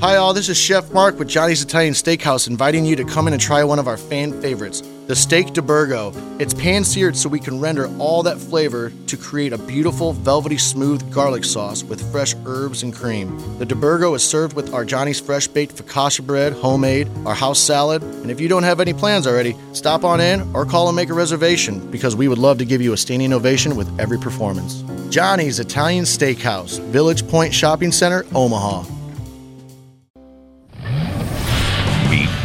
Hi, all. This is Chef Mark with Johnny's Italian Steakhouse, inviting you to come in and try one of our fan favorites, the steak de Burgo. It's pan seared so we can render all that flavor to create a beautiful, velvety, smooth garlic sauce with fresh herbs and cream. The de Burgo is served with our Johnny's fresh baked focaccia bread, homemade, our house salad, and if you don't have any plans already, stop on in or call and make a reservation because we would love to give you a standing ovation with every performance. Johnny's Italian Steakhouse, Village Point Shopping Center, Omaha.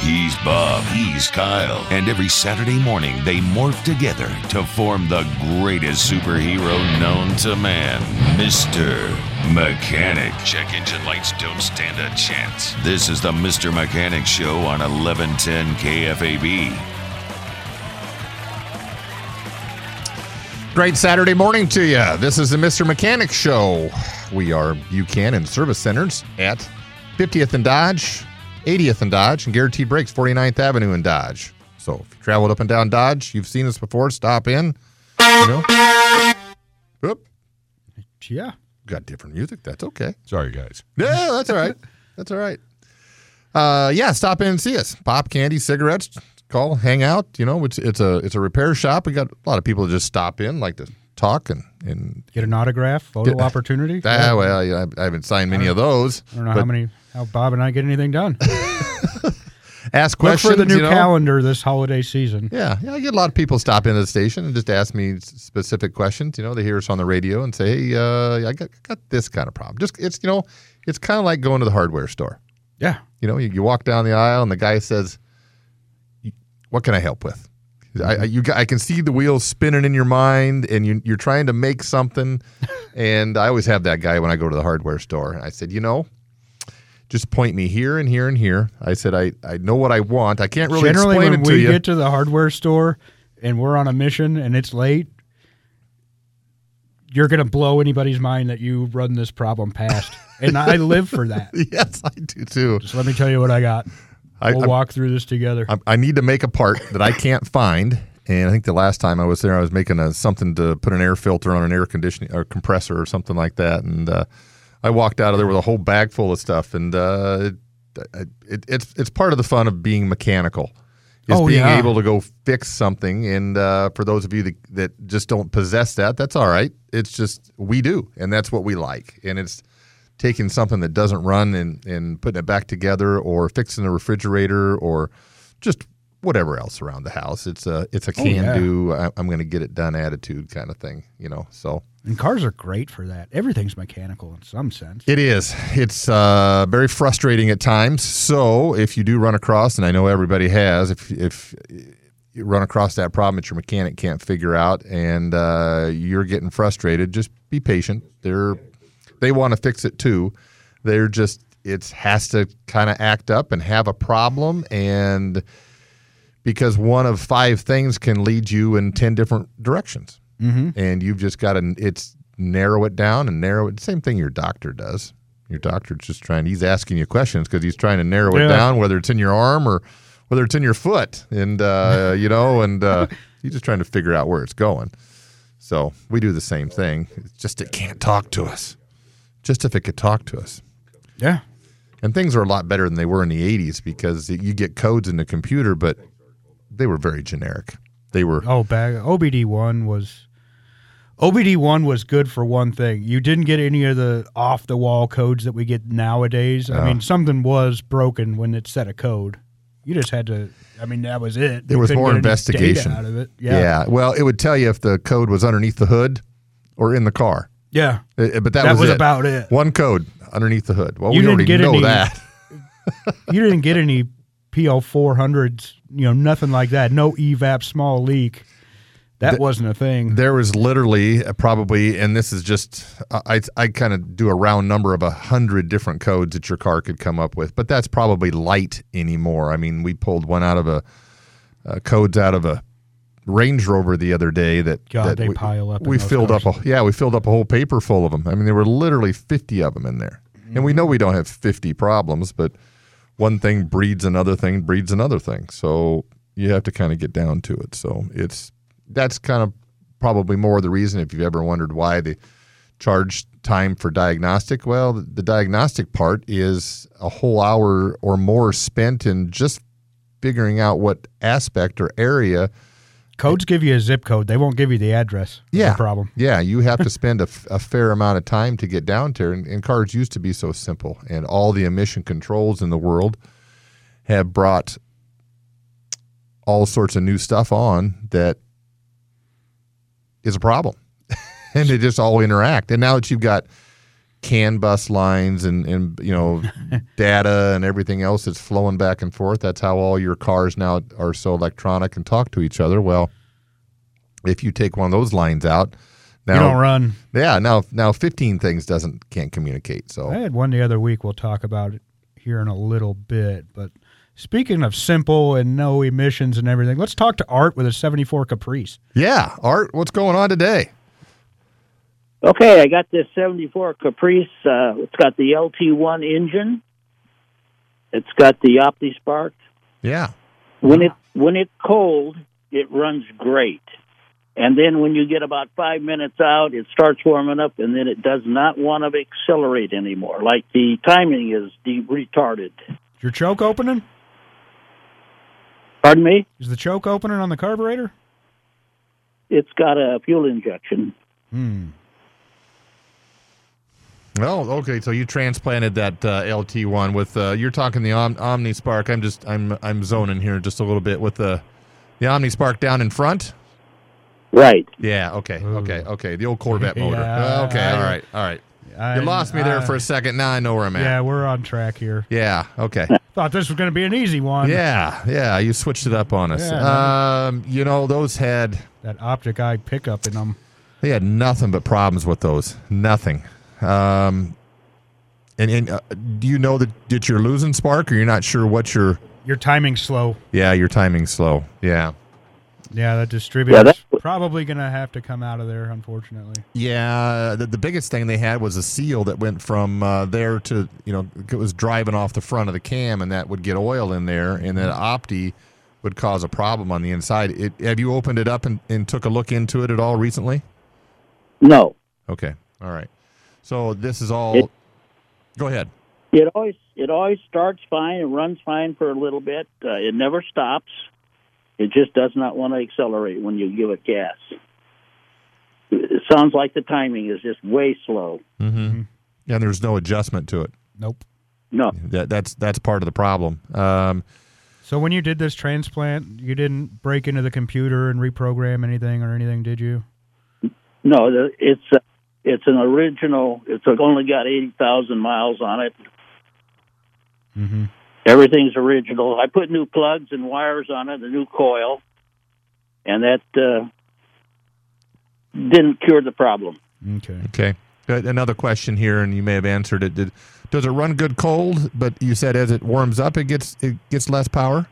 He's Bob, he's Kyle, and every Saturday morning they morph together to form the greatest superhero known to man, Mr. Mechanic. Check engine lights don't stand a chance. This is the Mr. Mechanic Show on 1110 KFAB. Great Saturday morning to you. This is the Mr. Mechanic Show. We are Buchanan Service Centers at 50th and Dodge, 80th and Dodge, and Guaranteed Brakes, 49th Avenue in Dodge. So if you traveled up and down Dodge, you've seen us before, stop in. You know? Oop, Yeah. got different music. That's okay. Sorry, guys. Yeah, that's all right. That's all right. Uh, yeah, stop in and see us. Pop candy, cigarettes. Call, hang out. You know, it's it's a it's a repair shop. We got a lot of people that just stop in, like to talk and and. Get an autograph, photo Get- opportunity. Ah, well, yeah, I haven't signed many of those. I don't know but how many how Bob and I get anything done. Ask Look questions for the new you know? calendar this holiday season. Yeah, yeah, I get a lot of people stop into the station and just ask me specific questions. You know, they hear us on the radio and say, "Hey, uh, I got, got this kind of problem." Just it's you know, it's kind of like going to the hardware store. Yeah. You know, you, you walk down the aisle and the guy says, "What can I help with?" I, I, you, I can see the wheels spinning in your mind, and you, you're trying to make something. and I always have that guy when I go to the hardware store. I said, "You know." Just point me here and here and here. I said, I, I know what I want. I can't really Generally, explain it to you. when we get to the hardware store and we're on a mission and it's late, you're going to blow anybody's mind that you run this problem past. and I live for that. yes, I do too. Just let me tell you what I got. I, We'll I'm- walk through this together. I, I need to make a part that I can't find. And I think the last time I was there, I was making a something to put an air filter on an air conditioning or compressor or something like that. And uh, I walked out of there with a whole bag full of stuff. And uh, it, it, it's it's part of the fun of being mechanical, is Oh, being yeah. able to go fix something. And uh, for those of you that, that just don't possess that, that's all right. It's just we do, and that's what we like. And it's taking something that doesn't run and, and putting it back together or fixing a refrigerator or just whatever else around the house. It's a it's a Oh, can yeah. do. I, I'm going to get it done attitude kind of thing, you know. So and cars are great for that. Everything's mechanical in some sense. it is. It's uh, very frustrating at times. So if you do run across, and I know everybody has, if if you run across that problem that your mechanic can't figure out and uh, you're getting frustrated, just be patient. They're they want to fix it too. They're just it has to kind of act up and have a problem and because one of five things can lead you in 10 different directions. Mm-hmm. and you've just got to it's narrow it down and narrow it same thing your doctor does. Your doctor's just trying he's asking you questions because he's trying to narrow it down whether it's in your arm or whether it's in your foot. And uh, you know and uh, he's just trying to figure out where it's going. So we do the same thing. It's just it can't talk to us. Just if it could talk to us. Yeah. and things are a lot better than they were in the 80s because you get codes in the computer but they were very generic they were Oh, bag OBD one was OBD one was good for one thing. You didn't get any of the off the wall codes that we get nowadays. I mean, something was broken when it set a code. You just had to. I mean, that was it. There You was couldn't more get any data investigation. out of it. Yeah. Yeah. Well, it would tell you if the code was underneath the hood or in the car. Yeah. Uh, But that, That was, was it. about it. One code underneath the hood. Well, You we didn't already get know any- that. you didn't get any PL four hundreds. You know, nothing like that. No evap small leak. That wasn't a thing. There was literally uh, probably, and this is just, I, I kind of do a round number of a hundred different codes that your car could come up with, but that's probably light anymore. I mean, we pulled one out of a, uh, codes out of a Range Rover the other day that God, that they we, pile up We filled cars. up a yeah, we filled up a whole paper full of them. I mean, there were literally fifty of them in there, and we know we don't have fifty problems, but one thing breeds another thing, breeds another thing. So you have to kind of get down to it. So it's that's kind of probably more the reason if you've ever wondered why they charge time for diagnostic. Well, the, the diagnostic part is a whole hour or more spent in just figuring out what aspect or area. Codes give you a zip code. They won't give you the address. Yeah, the problem. Yeah, you have to spend a, f- a fair amount of time to get down there, and, and cars used to be so simple, and all the emission controls in the world have brought all sorts of new stuff on that is a problem, and they just all interact. And now that you've got CAN bus lines and and you know data and everything else that's flowing back and forth, that's how all your cars now are so electronic and talk to each other. Well, if you take one of those lines out, now you don't run. yeah, now now 15 things doesn't can't communicate. So I had one the other week. We'll talk about it here in a little bit. But speaking of simple and no emissions and everything, let's talk to Art with a 74 Caprice. yeah, Art, what's going on today? Okay, I got this 74 Caprice. Uh, it's got the LT1 engine. It's got the OptiSpark. Yeah, When it when it's cold, it runs great. And then when you get about five minutes out, it starts warming up, and then it does not want to accelerate anymore. Like the timing is de- retarded. Is your choke opening? Pardon me? Is the choke opening on the carburetor? It's got a fuel injection. Hmm. Oh, okay. So you transplanted that uh, LT one with uh, you're talking the Om- Omni Spark. I'm just I'm I'm zoning here just a little bit with the the Omni Spark down in front. Right. Yeah. Okay. Ooh. Okay. Okay. The old Corvette motor. Yeah, Uh, okay. I- all right. All right. I- You lost me there I- for a second. Now I know where I'm at. Yeah, we're on track here. Yeah. Okay. Thought this was going to be an easy one. Yeah. Yeah. You switched it up on us. Yeah. Um. You know those had That optic eye pickup in them. they had nothing but problems with those. Nothing. Um. And, and uh, do you know that, that you're losing spark, or you're not sure what you're? Your timing's slow. Yeah, your timing's slow. Yeah. Yeah, that distributor's that's- probably going to have to come out of there, unfortunately. Yeah, the, the biggest thing they had was a seal that went from uh, there to you know it was driving off the front of the cam, and that would get oil in there, and then Opti would cause a problem on the inside. It, have you opened it up and, and took a look into it at all recently? No. Okay, all right. So this is all. It- go ahead. It always it always starts fine and runs fine for a little bit. Uh, it never stops. It just does not want to accelerate when you give it gas. It sounds like the timing is just way slow. Mm-hmm. And there's no adjustment to it. Nope. No, That, that's that's part of the problem. Um, So when you did this transplant, you didn't break into the computer and reprogram anything or anything, did you? no, it's uh, it's an original. It's only got eighty thousand miles on it. Mm-hmm. Everything's original. I put new plugs and wires on it, a new coil, and that uh, didn't cure the problem. Okay. okay. Uh, Another question here, and you may have answered it. Did, does it run good cold? But you said as it warms up, it gets it gets less power.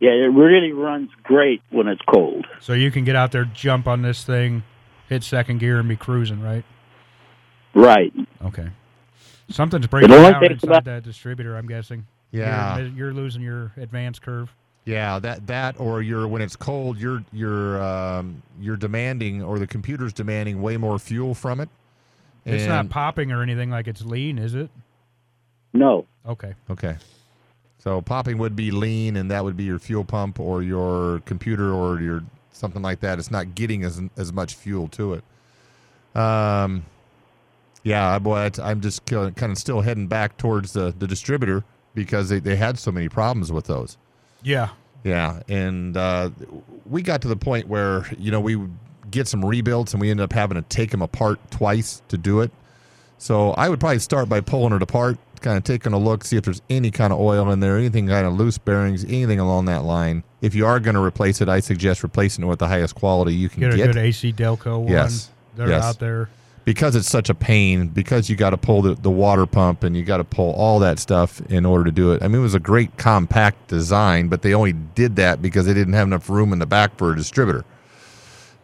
Yeah, it really runs great when it's cold. So you can get out there, jump on this thing, hit second gear, and be cruising, right? Right. Okay. Something's breaking only down inside about- that distributor, I'm guessing. Yeah. You're, you're losing your advance curve. Yeah, that that or you're when it's cold, you're you're um, you're demanding or the computer's demanding way more fuel from it. It's not popping or anything like it's lean, is it? No. Okay. okay. So popping would be lean, and that would be your fuel pump or your computer or your something like that. It's not getting as as much fuel to it. Um, yeah, boy, I'm just kind of still heading back towards the the distributor because they, they had so many problems with those. Yeah. Yeah, and uh, we got to the point where you know we would get some rebuilds, and we ended up having to take them apart twice to do it. So I would probably start by pulling it apart, kind of taking a look, see if there's any kind of oil in there, anything kind of loose bearings, anything along that line. If you are going to replace it, I suggest replacing it with the highest quality you can Get a get. good AC Delco one. Yes. They're Yes. out there. because it's such a pain, because you got to pull the, the water pump and you got to pull all that stuff in order to do it. I mean, it was a great compact design, but they only did that because they didn't have enough room in the back for a distributor.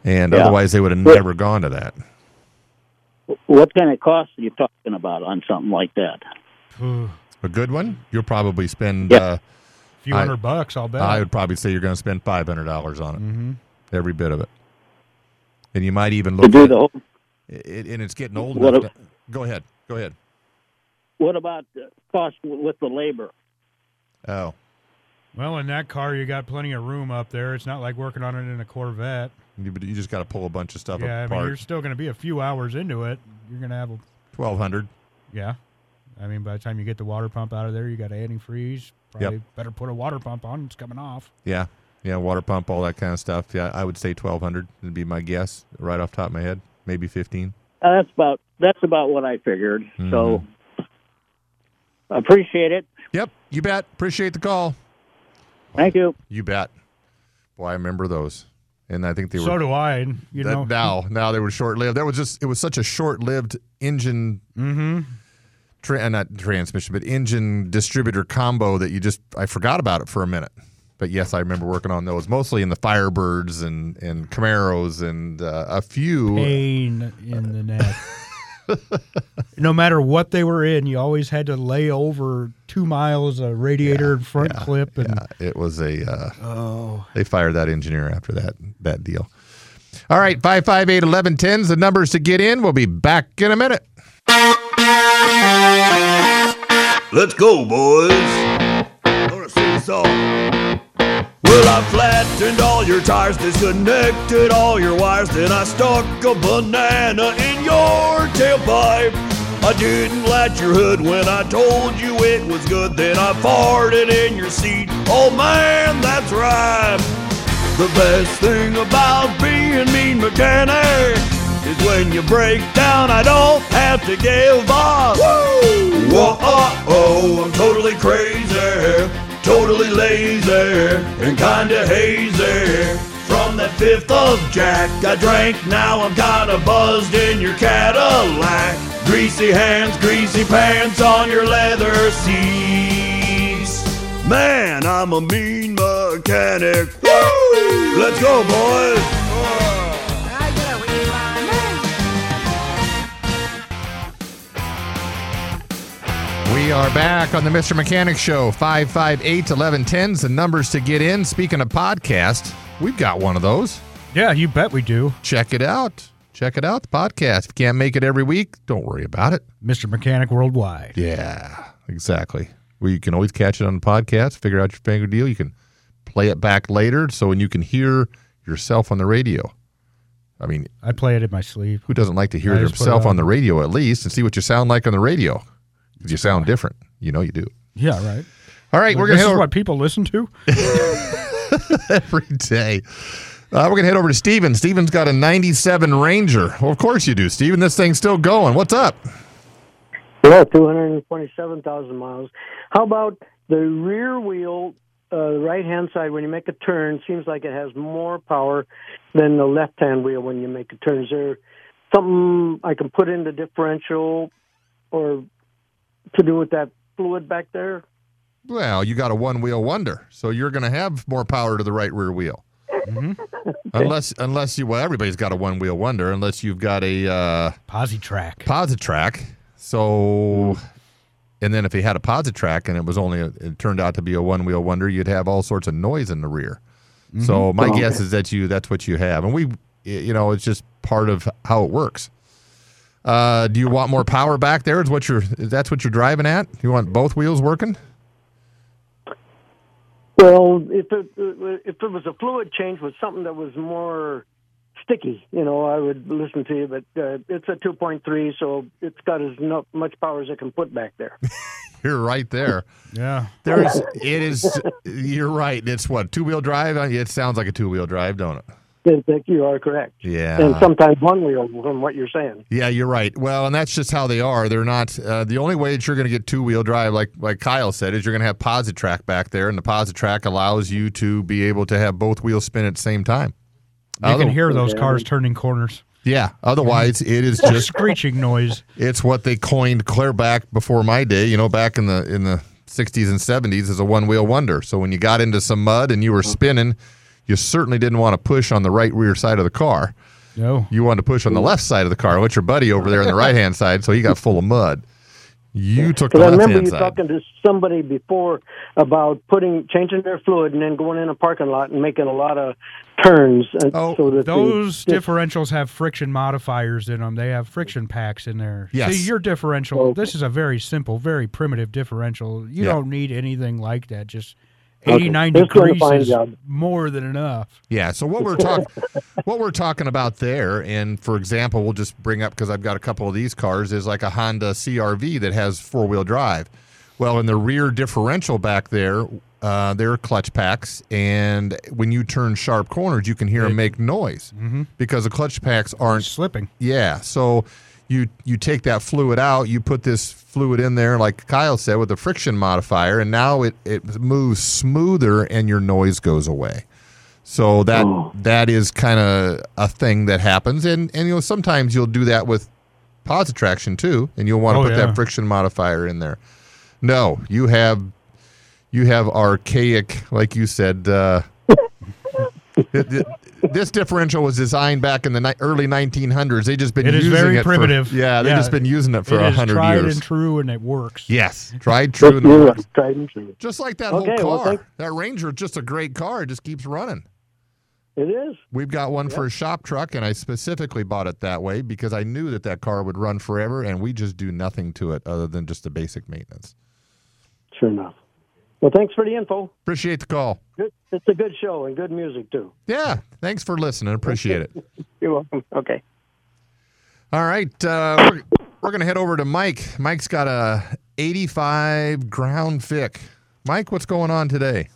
And Yeah. otherwise, they would have never gone to that. What kind of cost are you talking about on something like that? Phew, A good one, you'll probably spend. Yeah. Uh, few I- hundred bucks, I'll bet. I would probably say you're going to spend five hundred dollars on it, hmm every bit of it. And you might even To look do at the whole, it, and it's getting old What enough. a- to- go ahead, go ahead. what about the cost with the labor? Oh, Well, in that car, you got plenty of room up there. It's not like working on it in a Corvette. you, you just got to pull a bunch of stuff yeah, I mean, apart. you're still going to be a few hours into it. You're going to have a Twelve hundred. yeah. I mean, by the time you get the water pump out of there, you got antifreeze. Probably better put a water pump on. It's coming off. Yeah, yeah, water pump, all that kind of stuff. Yeah, I would say twelve hundred would be my guess, right off the top of my head. Maybe fifteen. Uh, that's about that's about what I figured. So appreciate it. Yep, you bet. Appreciate the call. Thank you. You bet. Boy, I remember those, and I think they So were. So do I. You that- know. now, now they were short lived. That was just. It was such a short lived engine. mm-hmm. Tra- uh, not transmission, but engine distributor combo that you just I forgot about it for a minute. But yes, I remember working on those mostly in the Firebirds and and Camaros and uh, a few. Pain in the neck. no matter what they were in, you always had to lay over two miles of radiator and front clip. And Yeah, it was a. Uh, oh, they fired that engineer after that that deal. All right, five five eight eleven ten is the numbers to get in. We'll be back in a minute. Let's go, boys. I wanna sing a song. Well, I flattened all your tires, disconnected all your wires, then I stuck a banana in your tailpipe. I didn't latch your hood when I told you it was good, then I farted in your seat. Oh man, that's right. The best thing about being mean mechanic is when you break down, I don't have to give up. Woo! Whoa, oh, oh, I'm totally crazy, totally lazy, and kinda hazy. From that fifth of Jack I drank, now I'm kinda buzzed in your Cadillac. Greasy hands, greasy pants on your leather seats. Man, I'm a mean mechanic. Woo! Let's go, boys. We are back on the Mr. Mechanic Show. 558 1110 is the numbers to get in. Speaking of podcast, we've got one of those. yeah, you bet we do. Check it out. Check it out, the podcast. If you can't make it every week, don't worry about it. Mr. Mechanic Worldwide. Yeah, exactly. Well, you can always catch it on the podcast, figure out your favorite deal. You can play it back later so when you can hear yourself on the radio. I mean, I play it in my sleep. who doesn't like to hear I just put it himself on on. the radio at least and see what you sound like on the radio? 'Cause you sound different. You know you do. Yeah, right. All right, we're going to is over what people listen to. every day. Uh, we're going to head over to Steven. Steven's got a 97 Ranger. Well, of course you do, Steven. This thing's still going. What's up? Yeah, 227,000 miles. How about the rear wheel, uh, right hand side, when you make a turn, seems like it has more power than the left hand wheel when you make a turn. Is there something I can put in the differential or to do with that fluid back there? Well, you got a one wheel wonder, so you're going to have more power to the right rear wheel. Unless, unless you, well, everybody's got a one wheel wonder, unless you've got a uh, Positrack. Positrack. So, and then if he had a posi track and it was only, a, it turned out to be a one wheel wonder, you'd have all sorts of noise in the rear. So my Oh, guess okay. is that you, that's what you have, and we, you know, it's just part of how it works. Uh, do you want more power back there? Is what you're, is that's what you're driving at? You want both wheels working? Well, if it if it was a fluid change with something that was more sticky, you know, I would listen to you. But uh, it's a 2.3, so it's got as much power as it can put back there. You're right there. Yeah. There's, it is. You're right. It's what two wheel drive. It sounds like a two wheel drive, don't it? I think you are correct. Yeah. And sometimes one wheel, from what you're saying. Yeah, you're right. Well, and that's just how they are. They're not uh, the only way that you're going to get two wheel drive, like like Kyle said, is you're going to have Positrack back there, and the Positrack allows you to be able to have both wheels spin at the same time. You Other- can hear those Yeah. cars turning corners. Yeah. Otherwise, it is just screeching noise. it's what they coined clear back before my day. You know, back in the in the 60s and 70s as a one wheel wonder. So when you got into some mud and you were spinning, you certainly didn't want to push on the right rear side of the car. No. You wanted to push on the left side of the car. What's your buddy over there on the right hand side? So he got full of mud. You took the Because I remember you side. talking to somebody before about putting changing their fluid and then going in a parking lot and making a lot of turns. Uh, oh, so that the- Those differentials have friction modifiers in them. They have friction packs in there. Yes. See, your differential, this is a very simple, very primitive differential. You Yeah. don't need anything like that. Just Okay. 89 It's doing a degrees is job. more than enough. Yeah. So what we're talking, what we're talking about there, and for example, we'll just bring up because I've got a couple of these cars is like a Honda CRV that has four wheel drive. Well, in the rear differential back there, uh, there are clutch packs, and when you turn sharp corners, you can hear them make noise because the clutch packs aren't Slipping. Yeah. So you you take that fluid out, you put this fluid in there, like Kyle said, with a friction modifier, and now it, it moves smoother and your noise goes away. So that that is kind of a thing that happens, and and you know sometimes you'll do that with positive traction too, and you'll want to Oh, put yeah. that friction modifier in there. No, you have you have archaic, like you said. Uh, it- it- this differential was designed back in the ni- early 1900s. They just been It is using very it for- primitive. yeah, they've Yeah. just been using it for It a is hundred tried years. and true, and it works. Yes, tried, true, and it works. tried and true. Just like that Okay, whole car. thank- that Ranger is just a great car. It just keeps running. It is. We've got one for a shop truck, and I specifically bought it that way because I knew that that car would run forever, and we just do nothing to it other than just the basic maintenance. Sure enough. Well, thanks for the info. Appreciate the call. Good. It's a good show and good music too. Yeah, thanks for listening. Appreciate it. You're welcome. Okay. All right, uh, we're, we're going to head over to Mike. Mike's got a 85 ground fic. Mike, what's going on today?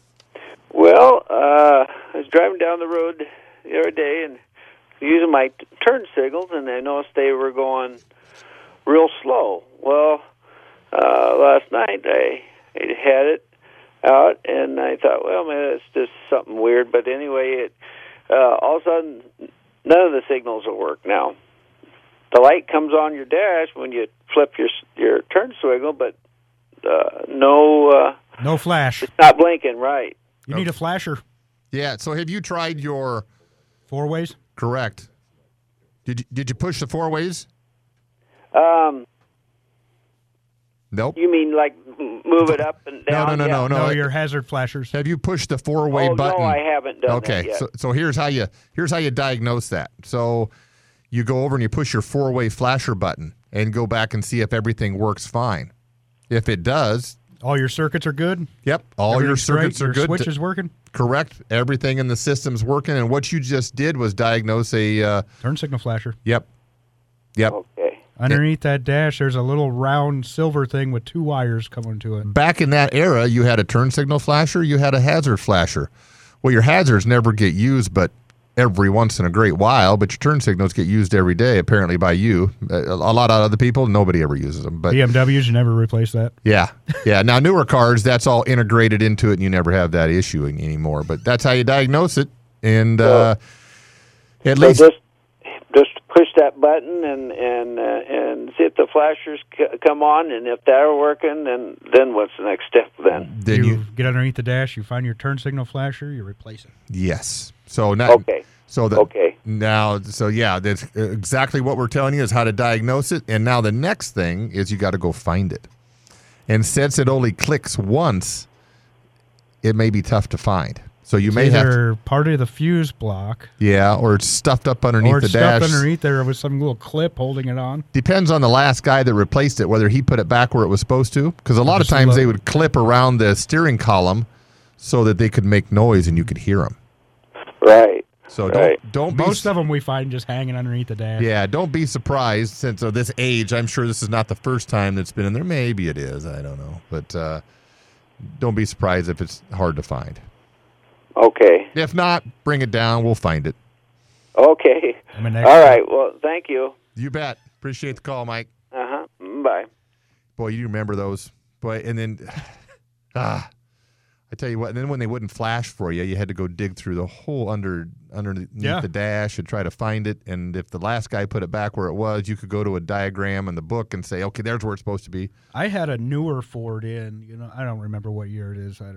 Well, uh, I was driving down the road the other day and using my t- turn signals, and I noticed they were going real slow. Well, uh, last night I, I had it out, and I thought, well, maybe it's just something weird. But anyway, it uh, all of a sudden none of the signals will work now. The light comes on your dash when you flip your your turn signal, but uh, no, uh, No flash. it's not blinking right. You need a flasher. Yeah, so have you tried your Four ways. correct? Did you, did you push the four ways? Um, Nope. You mean like move it up and down? no, no, Yeah. no, no. No, your hazard flashers. Have you pushed the four way Oh button? no, I haven't done okay, that yet. so so here's how you here's how you diagnose that. So you go over and you push your four way flasher button and go back and see if everything works fine. If it does, All your circuits are good. yep, all your Everything's straight, circuits are your good. Switch to- is working. correct. Everything in the system's working. And what you just did was diagnose a uh, Turn signal flasher. yep, yep. okay. Underneath that dash, there's a little round silver thing with two wires coming to it. Back in that era, you had a turn signal flasher, you had a hazard flasher. Well, your hazards never get used, but every once in a great while. But your turn signals get used every day, apparently by you. A a lot of other people, nobody ever uses them. But BMWs, you never replace that. yeah, yeah. Now newer cars, that's all integrated into it, and you never have that issue anymore. But that's how you diagnose it, and uh, at So least just just push that button and and uh, and see if the flashers c- come on, and if they're working, then then what's the next step then? then you, you get underneath the dash, you find your turn signal flasher, you replace it. yes. So now Okay. So the, Okay. Now, so yeah, that's exactly what we're telling you is how to diagnose it. And now the next thing is you got to go find it. And since it only clicks once, it may be tough to find. So you It's may have, to, either part of the fuse block, yeah, or it's stuffed up underneath or the it's stuffed dash. underneath there with some little clip holding it on. Depends on the last guy that replaced it, whether he put it back where it was supposed to. Because a lot of Just a times they would clip around the steering column so that they could make noise and you could hear them. Right. So Right. don't don't be Most of them we find just hanging underneath the dash. Yeah, don't be surprised since of this age. I'm sure this is not the first time that's been in there. Maybe it is. I don't know. But uh, don't be surprised if it's hard to find. Okay. If not, bring it down. We'll find it. Okay. I mean, next- All right. Well, thank you. You bet. Appreciate the call, Mike. Uh huh. Bye. Boy, you remember those. Boy, and then ah, I tell you what, and then when they wouldn't flash for you, you had to go dig through the hole under underneath Yeah. the dash and try to find it. And if the last guy put it back where it was, you could go to a diagram in the book and say, okay, there's where it's supposed to be. I had a newer Ford in, you know, I don't remember what year it is. I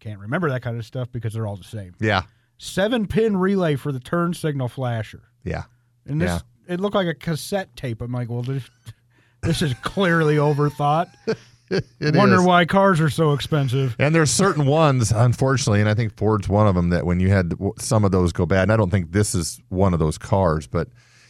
can't remember that kind of stuff because they're all the same. Yeah, Seven pin relay for the turn signal flasher. yeah. And this, it looked like a cassette tape. I'm like, well, this, this is clearly overthought. It Wonder is. why cars are so expensive. And there's certain ones, unfortunately, and I think Ford's one of them that when you had some of those go bad, and I don't think this is one of those cars, but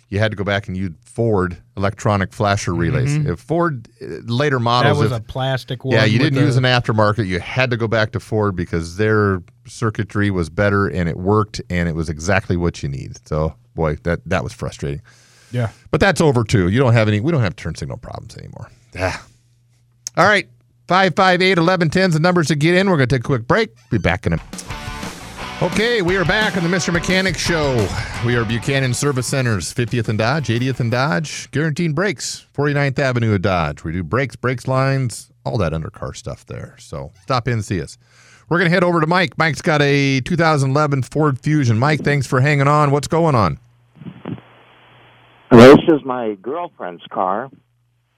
you had to go back and use Ford electronic flasher relays. If Ford uh, later Mm-hmm. That was if- a plastic one. yeah, you didn't the- use an aftermarket. You had to go back to Ford because their circuitry was better and it worked and it was exactly what you need. So, boy, that that was frustrating. Yeah. But that's over too. You don't have any. We don't have turn signal problems anymore. Ah. All right, five five eight eleven ten is the numbers to get in. We're going to take a quick break. Be back in a. Okay, we are back on the Mr. Mechanic Show. We are Buchanan Service Centers, 50th and Dodge, 80th and Dodge, guaranteed brakes, 49th Avenue of Dodge. We do brakes, brakes lines, all that undercar stuff there. So stop in and see us. We're going to head over to Mike. Mike's got a 2011 Ford Fusion. Mike, thanks for hanging on. What's going on? This is my girlfriend's car.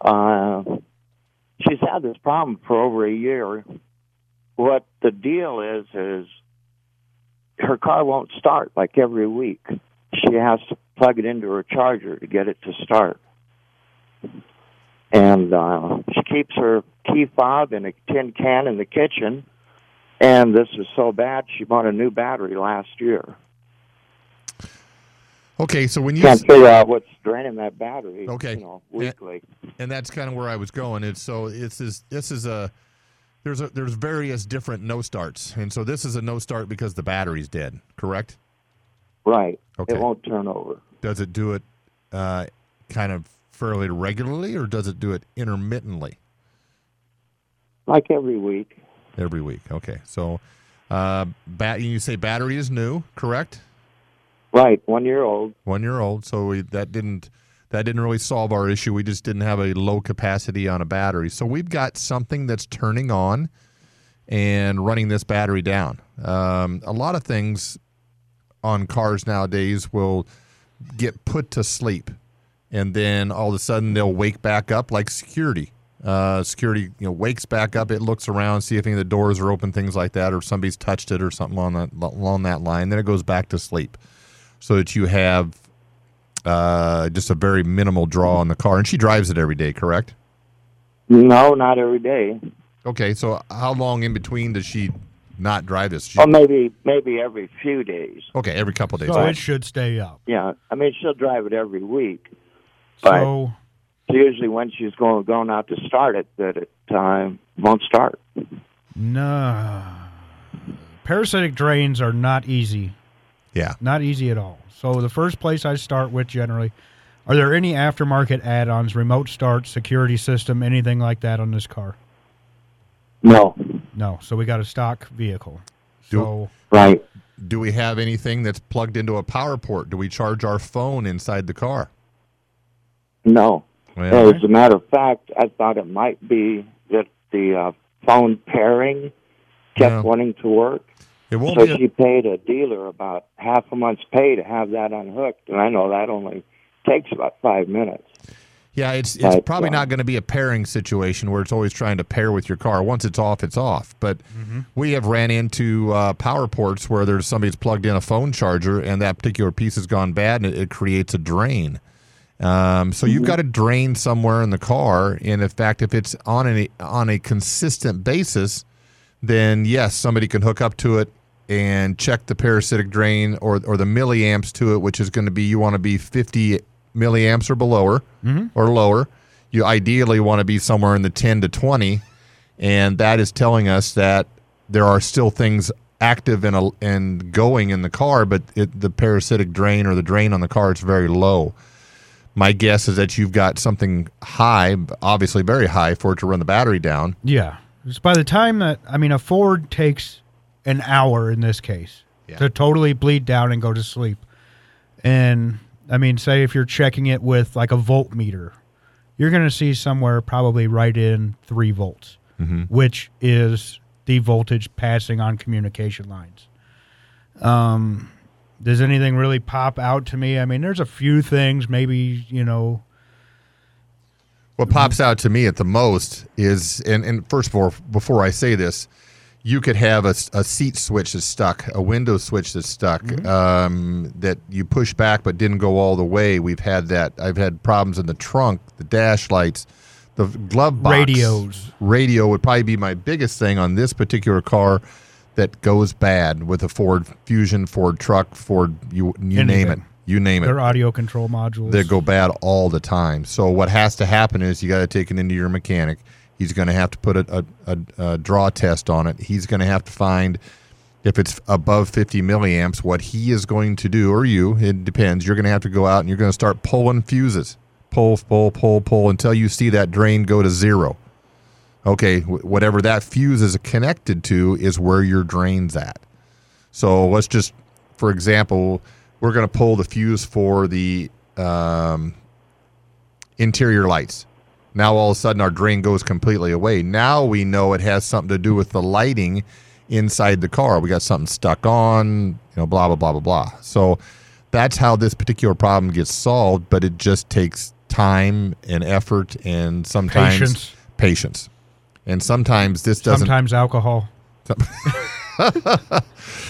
Uh, she's had this problem for over a year. What the deal is is her car won't start like every week. She has to plug it into her charger to get it to start. And uh, she keeps her key fob in a tin can in the kitchen. And this is so bad, she bought a new battery last year. Okay, so when you Can't figure out what's draining that battery. Okay. You know, weekly. and that's kind of where I was going. It's so it's is this is a there's a there's various different no starts, and so this is a no start because the battery's dead. Correct? Right. Okay. It won't turn over. Does it do it uh, kind of fairly regularly, or does it do it intermittently Like every week. every week? Okay, so uh, bat you say battery is new, correct? Right. One year old. One year old, so we, that didn't that didn't really solve our issue. We just didn't have a low capacity on a battery. So we've got something that's turning on and running this battery down. Um, a lot of things on cars nowadays will get put to sleep, and then all of a sudden they'll wake back up, like security. Uh, security, you know, wakes back up. It looks around, see if any of the doors are open, things like that, or somebody's touched it or something on that along that line. Then it goes back to sleep, so that you have uh, just a very minimal draw on the car. And she drives it every day, correct? No, not every day. Okay, so how long in between does she not drive this? She, Or maybe maybe every few days. okay, every couple of days. So it should stay up. Yeah. I mean, she'll drive it every week. But So usually when she's going going out to start it, that it uh, won't start. no, parasitic drains are not easy. Yeah. Not easy at all. So the first place I start with generally, are there any aftermarket add-ons, remote start, security system, anything like that on this car? No. No. So we got a stock vehicle. Do- So Right. Do we have anything that's plugged into a power port? Do we charge our phone inside the car? No. Well, As a matter of fact, I thought it might be that the uh, phone pairing kept No. wanting to work. It won't So be. A, she paid a dealer about half a month's pay to have that unhooked, and I know that only takes about five minutes. yeah, it's it's Right, probably yeah. not going to be a pairing situation where it's always trying to pair with your car. Once it's off, it's off. But we have ran into uh, power ports where there's somebody's plugged in a phone charger and that particular piece has gone bad and it, it creates a drain. Um, so you've got a drain somewhere in the car, and in fact, if it's on a on a consistent basis, then yes, somebody can hook up to it and check the parasitic drain or or the milliamps to it, which is going to be you want to be 50 milliamps or below mm-hmm. or lower. You ideally want to be somewhere in the 10 to 20, and that is telling us that there are still things active and a, and going in the car, but it, the parasitic drain or the drain on the car is very low. My guess is that you've got something high, obviously very high, for it to run the battery down. yeah, it's by the time that I mean a Ford takes an hour in this case Yeah. to totally bleed down and go to sleep. And I mean, say if you're checking it with like a voltmeter, you're going to see somewhere probably right in three volts, which is the voltage passing on communication lines. Um, does anything really pop out to me? I mean, there's a few things, maybe you know. What pops out to me at the most is, and, and first of all, before I say this, you could have a, a seat switch that's stuck, a window switch that's stuck, um, that you push back but didn't go all the way. We've had that. I've had problems in the trunk, the dash lights, the glove box. Radios. Radio would probably be my biggest thing on this particular car that goes bad with a Ford Fusion, Ford truck, Ford, you, you name it. You name it Their audio control modules. they go bad all the time. So what has to happen is you got to take it into your mechanic. He's going to have to put a, a, a, a draw test on it. He's going to have to find if it's above 50 milliamps. What he is going to do, or you, it depends. You're going to have to go out and you're going to start pulling fuses, pull, pull, pull, pull until you see that drain go to zero. Okay, wh- whatever that fuse is connected to is where your drain's at. So let's just, for example, we're going to pull the fuse for the um, interior lights. Now all of a sudden our drain goes completely away. Now we know it has something to do with the lighting inside the car. We got something stuck on, you know, blah blah blah blah blah. So that's how this particular problem gets solved, but it just takes time and effort and sometimes Patience. patience. And sometimes this doesn't Sometimes alcohol.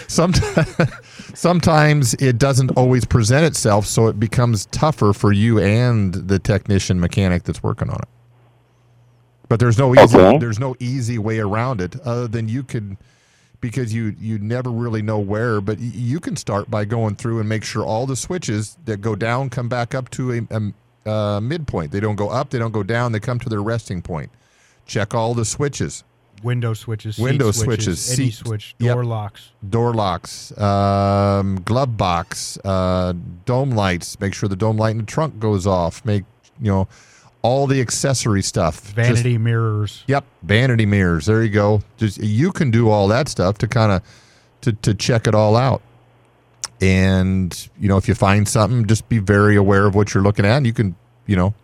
sometimes sometimes it doesn't always present itself so it becomes tougher for you and the technician mechanic that's working on it but there's no easy Okay. there's no easy way around it other than you could because you you never really know where but you can start by going through and make sure all the switches that go down come back up to a, a, a midpoint they don't go up they don't go down they come to their resting point check all the switches Window switches. seat Window switches. switches, Any seat- switch. yep. Door locks. door locks, um, glove box, uh, dome lights. Make sure the dome light in the trunk goes off. Make you know all the accessory stuff. Just- Vanity mirrors. yep, vanity mirrors. There you go. Just you can do all that stuff to kind of to to check it all out. And you know, if you find something, just be very aware of what you're looking at. And you can, you know,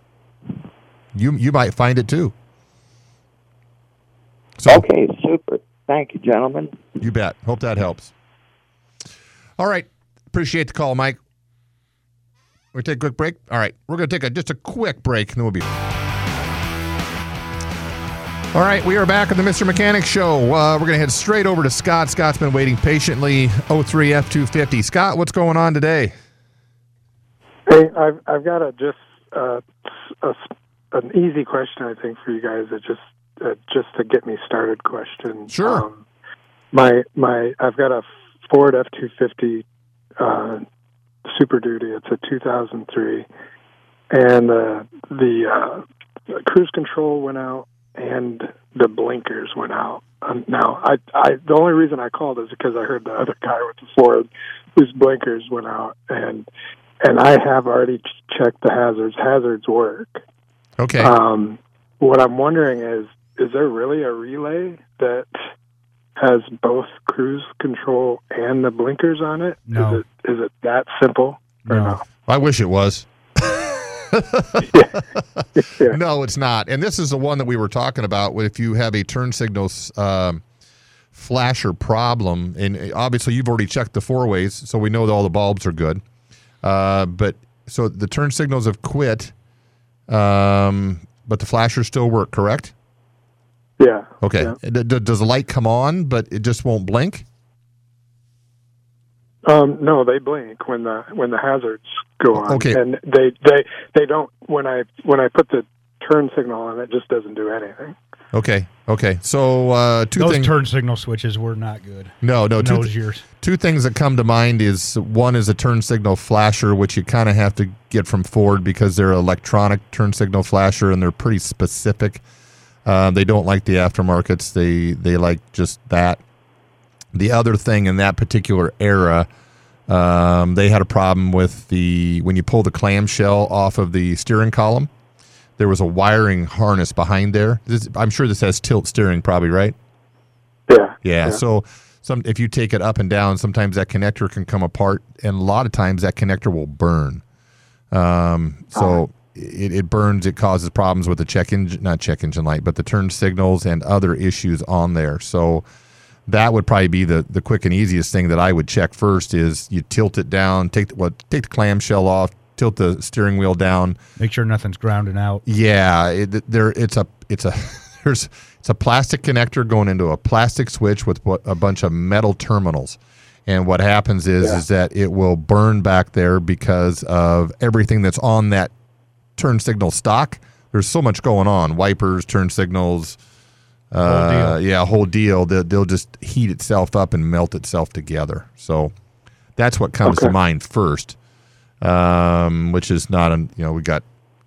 you you might find it too. So, Okay, super. Thank you, gentlemen. You bet. Hope that helps. All right. Appreciate the call, Mike. We take a quick break. All right, we're going to take a, just a quick break, and then we'll be. All right, we are back on the Mr. Mechanic Show. Uh, we're going to head straight over to Scott. Scott's been waiting patiently. 03 F250. Scott, what's going on today? Hey, I've I've got a just uh, a, an easy question I think for you guys. It just uh, just to get me started question. Sure. Um, my my I've got a Ford F two fifty uh, Super Duty. It's a two thousand three, and uh, the uh, cruise control went out and the blinkers went out. Um, now, I, I the only reason I called is because I heard the other guy with the Ford whose blinkers went out, and and I have already ch- checked the hazards. Hazards work. Okay. Um, what I'm wondering is, is there really a relay that has both cruise control and the blinkers on it? No. Is it is it that simple? Or No. no? I wish it was. Yeah. No, it's not. And this is the one that we were talking about. If you have a turn signals um, flasher problem, and obviously you've already checked the four ways, so we know that all the bulbs are good. Uh, but so the turn signals have quit, um, but the flashers still work, correct? Yeah. Okay. Yeah. D- d- does the light come on, but it just won't blink? Um, no, they blink when the when the hazards go on. Okay. And they they they don't when I when I put the turn signal on, it just doesn't do anything. Okay. Okay. So uh, two Those things. turn signal switches were not good. no, no. In Two, those years. two things that come to mind is one is a turn signal flasher, which you kind of have to get from Ford because they're electronic turn signal flasher and they're pretty specific. Uh, they don't like the aftermarkets. They they like just that. The other thing in that particular era, um, they had a problem with the when you pull the clamshell off of the steering column. There was a wiring harness behind there. This, I'm sure this has tilt steering, probably right. Yeah. Yeah. So some if you take it up and down, sometimes that connector can come apart, and a lot of times that connector will burn. Um, so it, it burns. It causes problems with the check engine, not check engine light, but the turn signals and other issues on there. So that would probably be the the quick and easiest thing that I would check first. Is you tilt it down, take the, what take the clamshell off, tilt the steering wheel down. Make sure nothing's grounding out. Yeah, it, there it's a it's a there's it's a plastic connector going into a plastic switch with a bunch of metal terminals. And what happens is Yeah. is that it will burn back there because of everything that's on that turn signal stalk. There's so much going on: wipers, turn signals, uh, yeah, whole deal. They'll, they'll just heat itself up and melt itself together. So that's what comes to mind first. Um, which is not an you know we got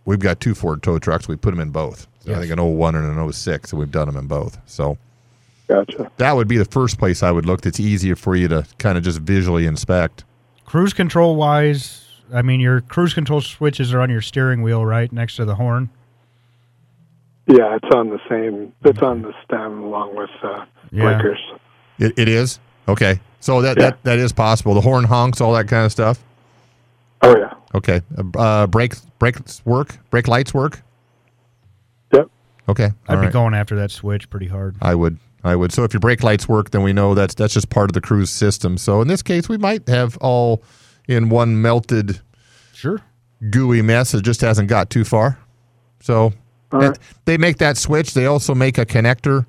we've got two Ford tow trucks. We put them in both. So I think an 01 and an 06, and we've done them in both. So Gotcha. that would be the first place I would look. That's easier for you to kind of just visually inspect. Cruise control wise, I mean, your cruise control switches are on your steering wheel, right next to the horn. Yeah, it's on the same. It's on the stem along with uh, Yeah. blinkers. It, it is okay. So that, Yeah. that that is possible. The horn honks, all that kind of stuff. Oh yeah. Okay. Uh, uh, brake brakes work. Brake lights work. Yep. Okay. I'd all be right. going after that switch pretty hard. I would. I would. So if your brake lights work, then we know that's that's just part of the cruise system. So in this case, we might have all in one melted, Sure. gooey mess It just hasn't got too far. So All and right. they make that switch. They also make a connector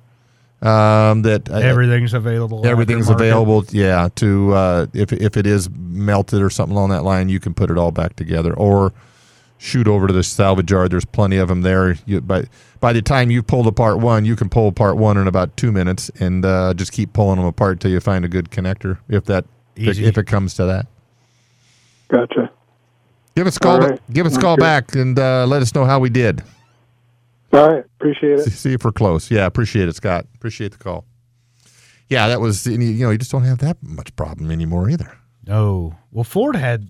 um, that uh, Everything's available. everything's available. Yeah, to uh, if if it is melted or something along that line, you can put it all back together or shoot over to the salvage yard. There's plenty of them there. You, by by the time you pulled apart one, you can pull apart one in about two minutes and uh, just keep pulling them apart till you find a good connector. If that Easy. if it comes to that, Gotcha. give us a call. All ba- right. Give us a call good. back and uh, let us know how we did. All right. Appreciate it. See if we're close. Yeah, appreciate it, Scott. Appreciate the call. Yeah, that was you you know you just don't have that much problem anymore either. No. Well, Ford had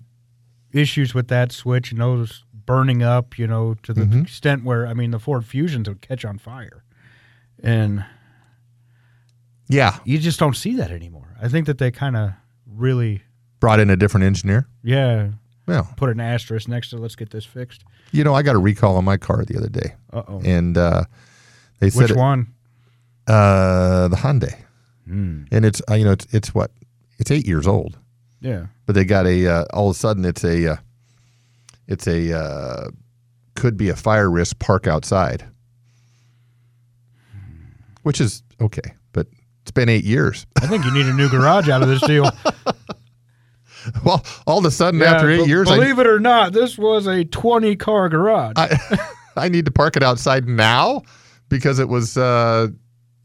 issues with that switch and those burning up, you know, to the Mhm. extent where, I mean, the Ford Fusions would catch on fire. And Yeah, you just don't see that anymore. I think that they kind of really, brought in a different engineer. yeah, Well, put an asterisk next to let's get this fixed. you know, I got a recall on my car the other day, Uh oh. and uh, they said Which it- one? Uh, the Hyundai, Mm. and it's uh, you know it's it's what it's eight years old, Yeah. but they got a uh, all of a sudden it's a uh, it's a uh, could be a fire risk park outside, which is okay, but it's been eight years. I think you need a new garage out of this deal. well, all of a sudden Yeah, after eight but years, I, Believe it or not, this was a 20 car garage. I I need to park it outside now because it was uh,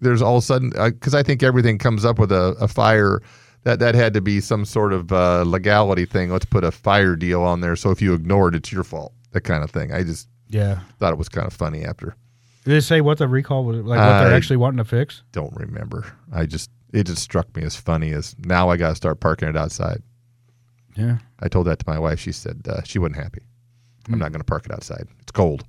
there's all of a sudden because I think everything comes up with a, a fire that that had to be some sort of uh, legality thing. Let's put a fire deal on there so if you ignore it, it's your fault. That kind of thing. I just yeah. thought it was kind of funny after. Did they say what the recall was, like what they're I- actually wanting to fix? Don't remember. I just it just struck me as funny as now I got to start parking it outside. Yeah. I told that to my wife. She said uh, she wasn't happy. I'm not going to park it outside. It's cold.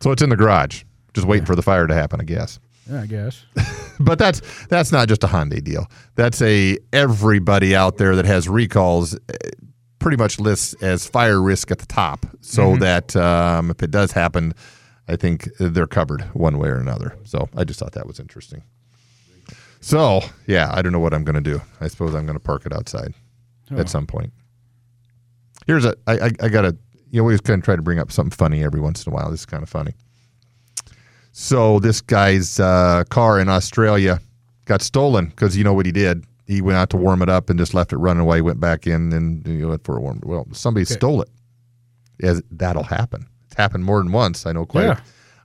So it's in the garage, just waiting for the fire to happen, I guess. Yeah, I guess. But that's that's not just a Hyundai deal. That's a everybody out there that has recalls eh, pretty much lists as fire risk at the top, so that um, if it does happen, I think they're covered one way or another. So I just thought that was interesting. So yeah, I don't know what I'm going to do. I suppose I'm going to park it outside Oh. at some point. Here's a I I, I got to you know we always kind of try to bring up something funny every once in a while. This is kind of funny. So this guy's uh, car in Australia got stolen because you know what he did. He went out to warm it up and just left it running away. Went back in and you know went for a warm. Well, somebody Okay. stole it. As that'll happen. It's happened more than once. I know quite. Yeah.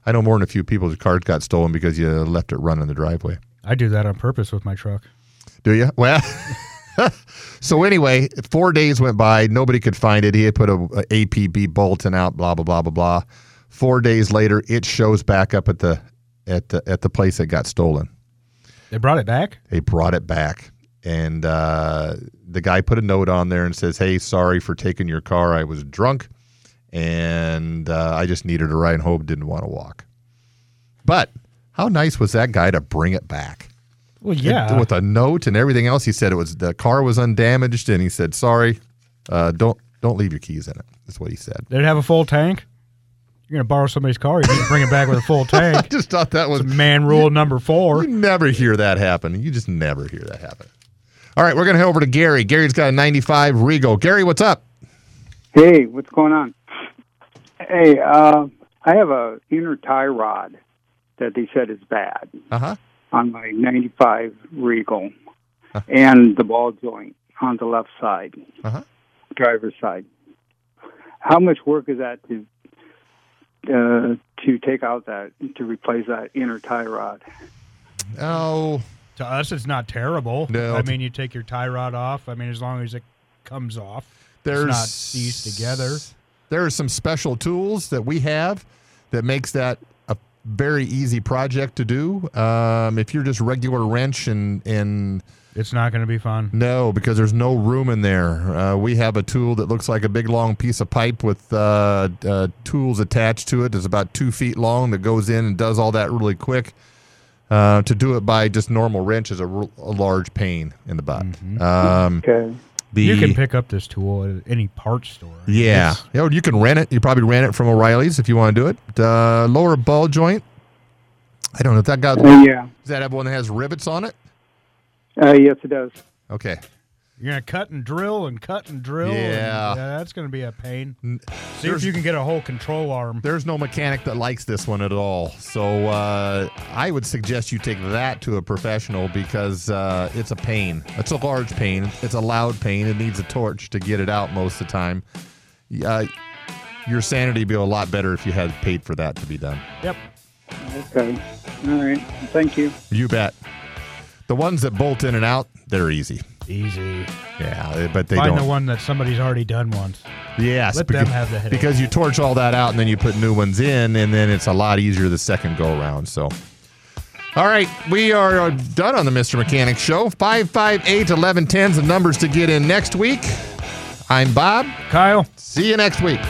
I know more than a few people's cars got stolen because you left it running in the driveway. I do that on purpose with my truck. Do you? Well, so anyway, four days went by. Nobody could find it. He had put a, a APB bulletin out. Blah blah blah blah blah. Four days later, it shows back up at the at the at the place that got stolen. They brought it back? They brought it back, and uh, the guy put a note on there and says, "Hey, sorry for taking your car. I was drunk, and uh, I just needed a ride home. Didn't want to walk." But how nice was that guy to bring it back? Well, yeah. with a note and everything else. He said it was the car was undamaged, and he said, "Sorry, uh, don't don't leave your keys in it." That's what he said. Did it have a full tank? You're You're gonna borrow somebody's car. You need to bring it back with a full tank. I just thought that was Man rule number four. You never hear that happen. You just never hear that happen. All right, we're gonna head over to Gary. Gary's got a '95 Regal. Gary, what's up? Hey, what's going on? Hey, uh, I have a inner tie rod that they said is bad Uh huh. On my 95 Regal and the ball joint on the left side, Uh-huh. driver's side. How much work is that to uh, to take out that to replace that inner tie rod? Oh, To us, it's not terrible. No. I mean, you take your tie rod off. I mean, as long as it comes off, there's it's not seized together. There are some special tools that we have that makes that a very easy project to do. Um, if you're just regular wrench and and It's not going to be fun. no, because there's no room in there. Uh, we have a tool that looks like a big long piece of pipe with uh, uh, tools attached to it. It's about two feet long that goes in and does all that really quick. Uh, to do it by just normal wrench is a, r- a large pain in the butt. Um, Okay. The, you can pick up this tool at any parts store. yeah, It's- you, know, you can rent it. You probably rent it from O'Reilly's if you want to do it. Uh, lower ball joint. I don't know if that got. Uh, yeah. Does that have one that has rivets on it? Uh, yes, it does. Okay. You're going to cut and drill and cut and drill. and- Yeah. yeah, that's going to be a pain. See if you can get a whole control arm. There's no mechanic that likes this one at all. So uh, I would suggest you take that to a professional because uh, it's a pain. It's a large pain. It's a loud pain. It needs a torch to get it out most of the time. Uh, your sanity would be a lot better if you had paid for that to be done. Yep. Okay. All right. Thank you. You bet. The ones that bolt in and out, they're easy. Easy. Yeah, but they Find don't. the one that somebody's already done once. Yes, Let beca- them have the headache. because you torch all that out and then you put new ones in, and then it's a lot easier the second go around. So, all right, we are uh, done on the Mr. Mechanic Show. 558 1110 is the numbers to get in next week. I'm Bob. Kyle. See you next week.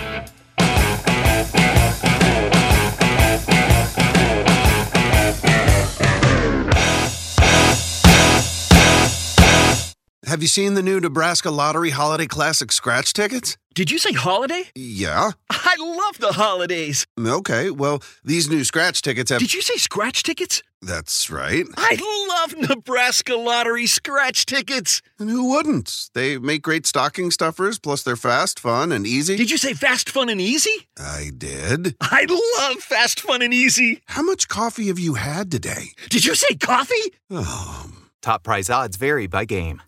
Have you seen the new Nebraska Lottery Holiday Classic scratch tickets? Did you say holiday? Yeah. I love the holidays. Okay, well, these new scratch tickets have. Did you say scratch tickets? That's right. I love Nebraska Lottery scratch tickets. And who wouldn't? They make great stocking stuffers, plus they're fast, fun, and easy. Did you say fast, fun, and easy? I did. I love fast, fun, and easy. How much coffee have you had today? Did you say coffee? Oh. Top prize odds vary by game.